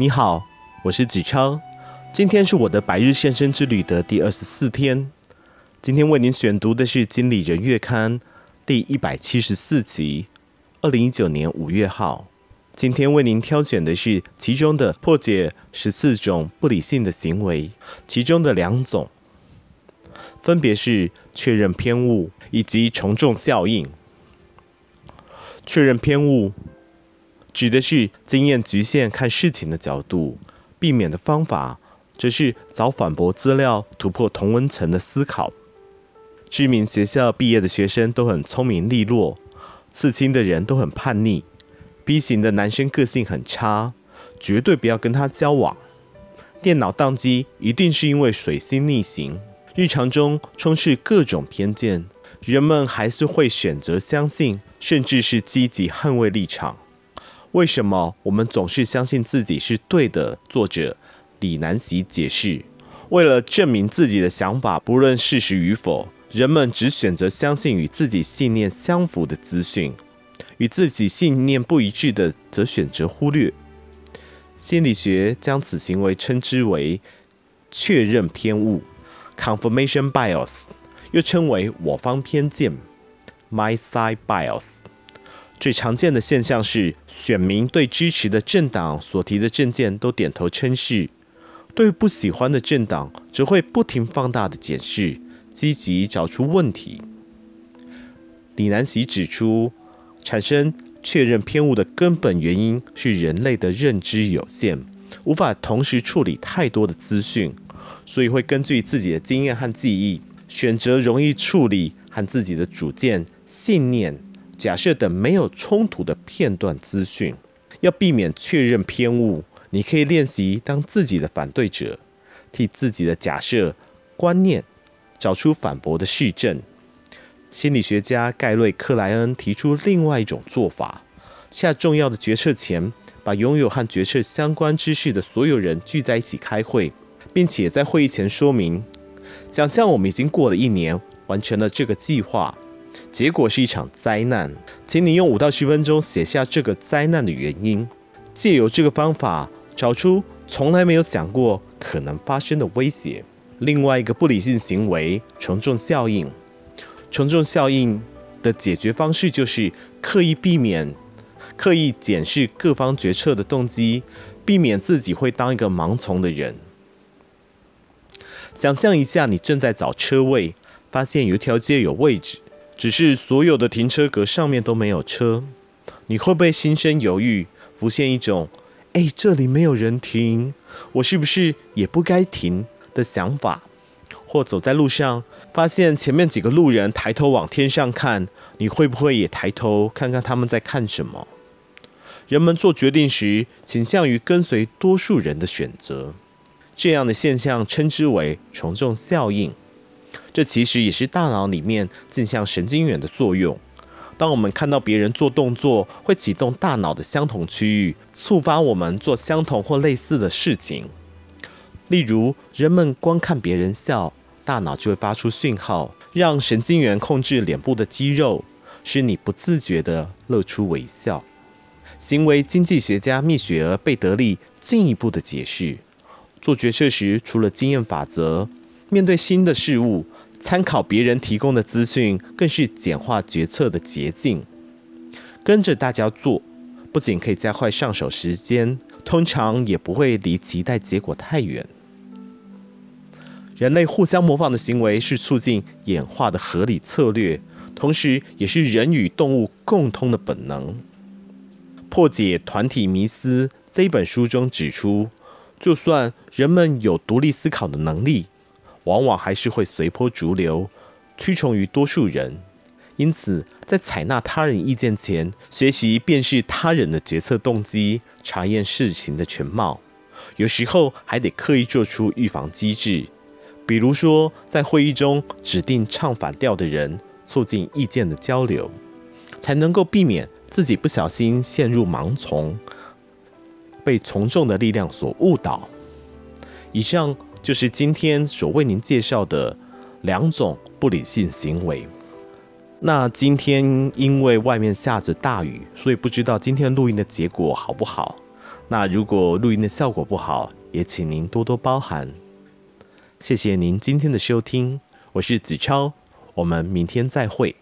你好，我是子超，今天是我的百日献身之旅的第二十四天。今天为您选读的是《经理人月刊》第一百七十四期，二零一九年五月号。今天为您挑选的是其中的破解十四种不理性的行为，其中的两种，分别是确认偏误以及从众效应。确认偏误。指的是经验局限看事情的角度，避免的方法则是找反驳资料，突破同温层的思考。知名学校毕业的学生都很聪明利落，刺青的人都很叛逆，B 型的男生个性很差，绝对不要跟他交往。电脑宕机一定是因为水星逆行。日常中充斥各种偏见，人们还是会选择相信，甚至是积极捍卫立场。为什么我们总是相信自己是对的？作者李南喜解释：为了证明自己的想法，不论事实与否，人们只选择相信与自己信念相符的资讯，与自己信念不一致的，则选择忽略。心理学将此行为称之为确认偏误 （confirmation bias），又称为我方偏见 （my side bias）。最常见的现象是，选民对支持的政党所提的政见都点头称是，对不喜欢的政党则会不停放大的检视，积极找出问题。李南喜指出，产生确认偏误的根本原因是人类的认知有限，无法同时处理太多的资讯，所以会根据自己的经验和记忆，选择容易处理和自己的主见、信念。假设等没有冲突的片段资讯，要避免确认偏误，你可以练习当自己的反对者，替自己的假设观念找出反驳的事证。心理学家盖瑞克莱恩提出另外一种做法：下重要的决策前，把拥有和决策相关知识的所有人聚在一起开会，并且在会议前说明：想象我们已经过了一年，完成了这个计划。结果是一场灾难，请你用五到十分钟写下这个灾难的原因，借由这个方法找出从来没有想过可能发生的威胁。另外一个不理性行为——从众效应。从众效应的解决方式就是刻意避免、刻意检视各方决策的动机，避免自己会当一个盲从的人。想象一下，你正在找车位，发现有一条街有位置。只是所有的停车格上面都没有车，你会不会心生犹豫，浮现一种“哎，这里没有人停，我是不是也不该停”的想法？或走在路上，发现前面几个路人抬头往天上看，你会不会也抬头看看他们在看什么？人们做决定时倾向于跟随多数人的选择，这样的现象称之为从众效应。这其实也是大脑里面镜像神经元的作用。当我们看到别人做动作，会启动大脑的相同区域，触发我们做相同或类似的事情。例如，人们观看别人笑，大脑就会发出讯号，让神经元控制脸部的肌肉，使你不自觉地露出微笑。行为经济学家蜜雪儿·贝德利进一步的解释：做决策时，除了经验法则，面对新的事物，参考别人提供的资讯，更是简化决策的捷径。跟着大家做，不仅可以加快上手时间，通常也不会离期待结果太远。人类互相模仿的行为是促进演化的合理策略，同时也是人与动物共通的本能。破解团体迷思这一本书中指出，就算人们有独立思考的能力，往往还是会随波逐流，屈从于多数人。因此，在采纳他人意见前，学习辨识他人的决策动机，查验事情的全貌。有时候还得刻意做出预防机制，比如说在会议中指定唱反调的人，促进意见的交流，才能够避免自己不小心陷入盲从，被从众的力量所误导。以上。就是今天所为您介绍的两种不理性行为。那今天因为外面下着大雨，所以不知道今天录音的结果好不好。那如果录音的效果不好，也请您多多包涵。谢谢您今天的收听，我是子超，我们明天再会。